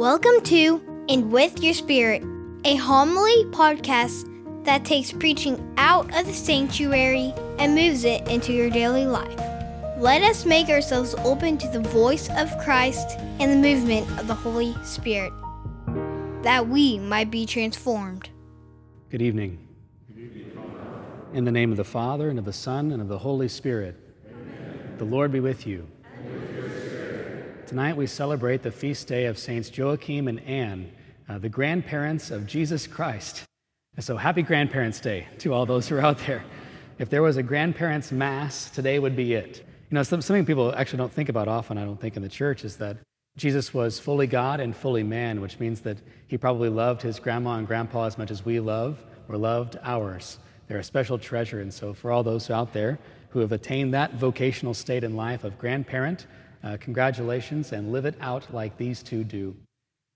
Welcome to And With Your Spirit, a homily podcast that takes preaching out of the sanctuary and moves it into your daily life. Let us make ourselves open to the voice of Christ and the movement of the Holy Spirit, that we might be transformed. Good evening. In the name of the Father, and of the Son, and of the Holy Spirit, Amen. the Lord be with you. Tonight we celebrate the feast day of Saints Joachim and Anne, uh, the grandparents of Jesus Christ. So happy Grandparents' Day to all those who are out there. If there was a grandparents' mass, today would be it. You know, something people actually don't think about often, I don't think, in the church, is that Jesus was fully God and fully man, which means that he probably loved his grandma and grandpa as much as we love or loved ours. They're a special treasure. And so, for all those out there who have attained that vocational state in life of grandparent, uh, congratulations and live it out like these two do.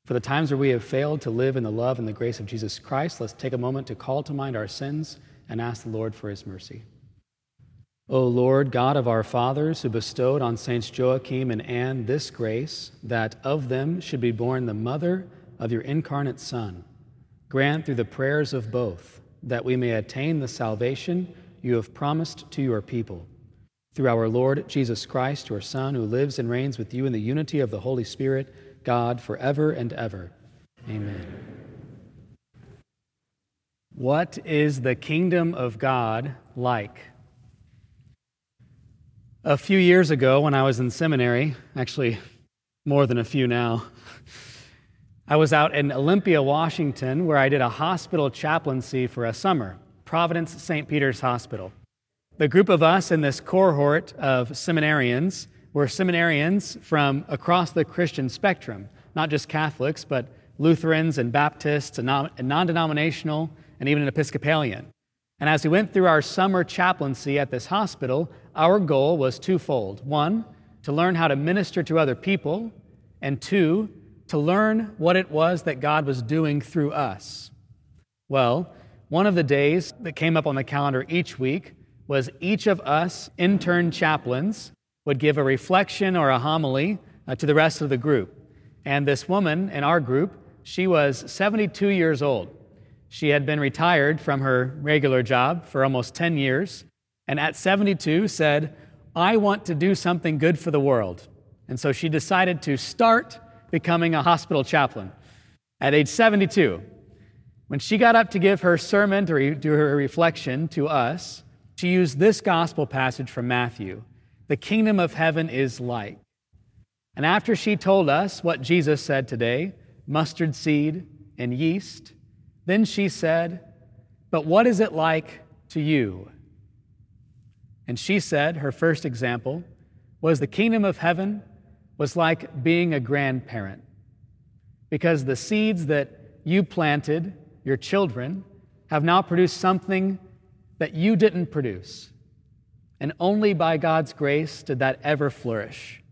For the times where we have failed to live in the love and the grace of Jesus Christ, let's take a moment to call to mind our sins and ask the Lord for his mercy. O Lord, God of our fathers, who bestowed on Saints Joachim and Anne this grace, that of them should be born the mother of your incarnate Son, grant through the prayers of both that we may attain the salvation you have promised to your people. Through our Lord Jesus Christ, your Son, who lives and reigns with you in the unity of the Holy Spirit, God, forever and ever. Amen. What is the kingdom of God like? A few years ago, when I was in seminary, actually more than a few now, I was out in Olympia, Washington, where I did a hospital chaplaincy for a summer, Providence St. Peter's Hospital. The group of us in this cohort of seminarians were seminarians from across the Christian spectrum, not just Catholics, but Lutherans and Baptists and non denominational and even an Episcopalian. And as we went through our summer chaplaincy at this hospital, our goal was twofold one, to learn how to minister to other people, and two, to learn what it was that God was doing through us? Well, one of the days that came up on the calendar each week was each of us intern chaplains would give a reflection or a homily uh, to the rest of the group. And this woman in our group, she was 72 years old. She had been retired from her regular job for almost 10 years, and at 72 said, I want to do something good for the world. And so she decided to start becoming a hospital chaplain at age 72. When she got up to give her sermon, to do her reflection to us, she used this gospel passage from Matthew The kingdom of heaven is like. And after she told us what Jesus said today mustard seed and yeast, then she said, But what is it like to you? And she said, her first example was the kingdom of heaven was like being a grandparent because the seeds that you planted, your children, have now produced something that you didn't produce. And only by God's grace did that ever flourish.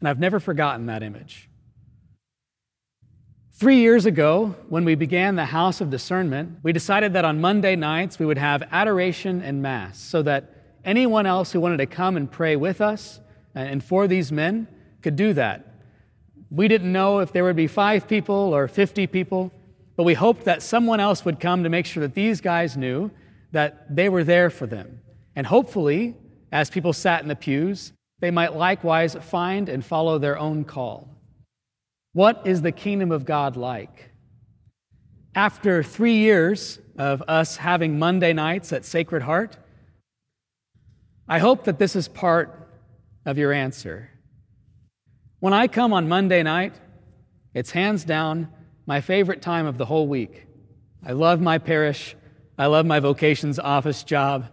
And I've never forgotten that image. Three years ago, when we began the House of Discernment, we decided that on Monday nights we would have adoration and Mass so that anyone else who wanted to come and pray with us uh, and for these men could do that. We didn't know if there would be five people or 50 people, but we hoped that someone else would come to make sure that these guys knew that they were there for them. And hopefully, as people sat in the pews, they might likewise find and follow their own call. What is the kingdom of God like? After three years of us having Monday nights at Sacred Heart, I hope that this is part of your answer. When I come on Monday night, it's hands down my favorite time of the whole week. I love my parish. I love my vocations office job.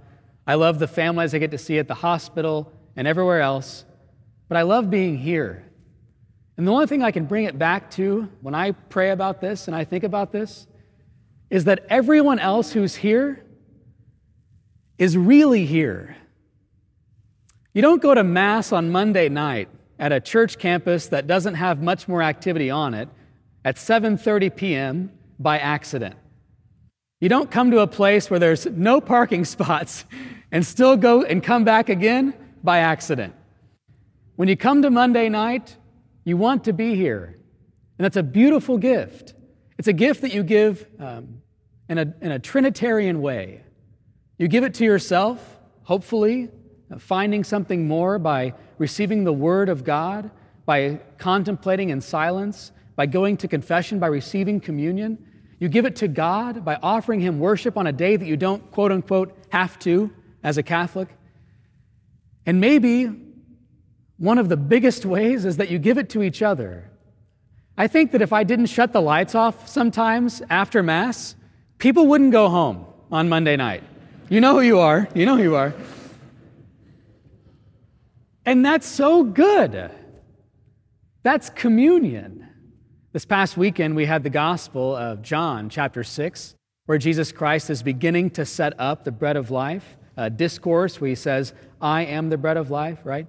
I love the families I get to see at the hospital and everywhere else. But I love being here. And the only thing I can bring it back to when I pray about this and I think about this is that everyone else who's here is really here. You don't go to Mass on Monday night at a church campus that doesn't have much more activity on it at 7:30 p.m. by accident. You don't come to a place where there's no parking spots and still go and come back again by accident. When you come to Monday night, you want to be here. And that's a beautiful gift. It's a gift that you give um, in, a, in a Trinitarian way. You give it to yourself, hopefully, uh, finding something more by receiving the Word of God, by contemplating in silence, by going to confession, by receiving communion. You give it to God by offering Him worship on a day that you don't, quote unquote, have to as a Catholic. And maybe one of the biggest ways is that you give it to each other. I think that if I didn't shut the lights off sometimes after Mass, people wouldn't go home on Monday night. You know who you are. You know who you are. And that's so good. That's communion. This past weekend, we had the Gospel of John, chapter 6, where Jesus Christ is beginning to set up the bread of life, a discourse where he says, I am the bread of life, right?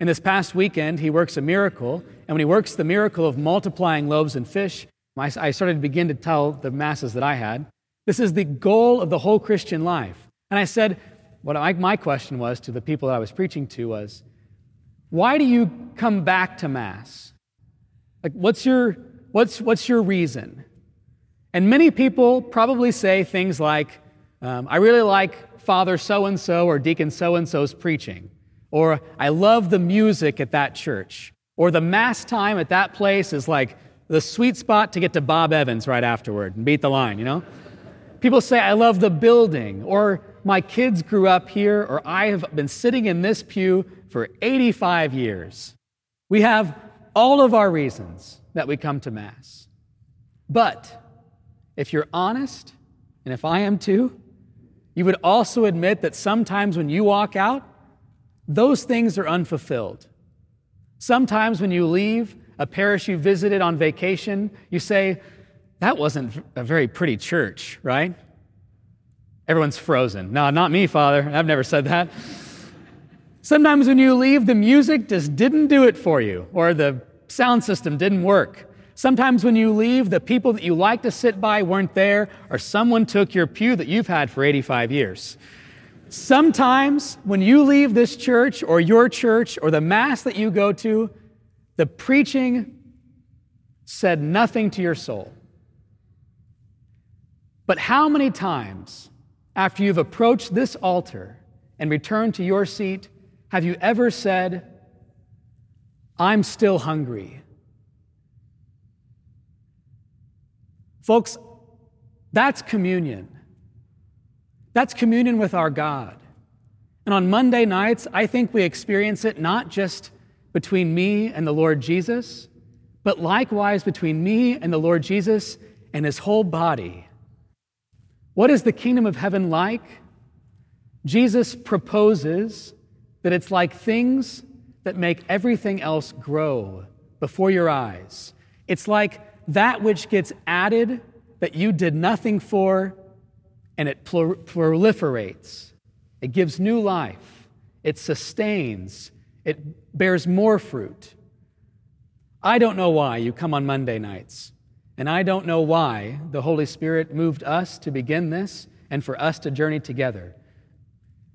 And this past weekend, he works a miracle. And when he works the miracle of multiplying loaves and fish, I started to begin to tell the masses that I had, this is the goal of the whole Christian life. And I said, what I, my question was to the people that I was preaching to was, why do you come back to Mass? Like, what's your, what's, what's your reason? And many people probably say things like, um, I really like Father so and so or Deacon so and so's preaching. Or I love the music at that church. Or the mass time at that place is like the sweet spot to get to Bob Evans right afterward and beat the line, you know? People say, I love the building, or my kids grew up here, or I have been sitting in this pew for 85 years. We have all of our reasons that we come to Mass. But if you're honest, and if I am too, you would also admit that sometimes when you walk out, those things are unfulfilled. Sometimes when you leave a parish you visited on vacation, you say, That wasn't a very pretty church, right? Everyone's frozen. No, not me, Father. I've never said that. Sometimes when you leave, the music just didn't do it for you, or the sound system didn't work. Sometimes when you leave, the people that you like to sit by weren't there, or someone took your pew that you've had for 85 years. Sometimes when you leave this church or your church or the Mass that you go to, the preaching said nothing to your soul. But how many times after you've approached this altar and returned to your seat have you ever said, I'm still hungry? Folks, that's communion. That's communion with our God. And on Monday nights, I think we experience it not just between me and the Lord Jesus, but likewise between me and the Lord Jesus and his whole body. What is the kingdom of heaven like? Jesus proposes that it's like things that make everything else grow before your eyes. It's like that which gets added that you did nothing for and it proliferates. It gives new life. It sustains. It bears more fruit. I don't know why you come on Monday nights, and I don't know why the Holy Spirit moved us to begin this and for us to journey together.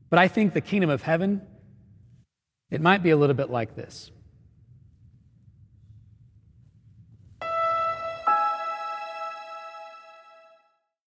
But I think the kingdom of heaven, it might be a little bit like this.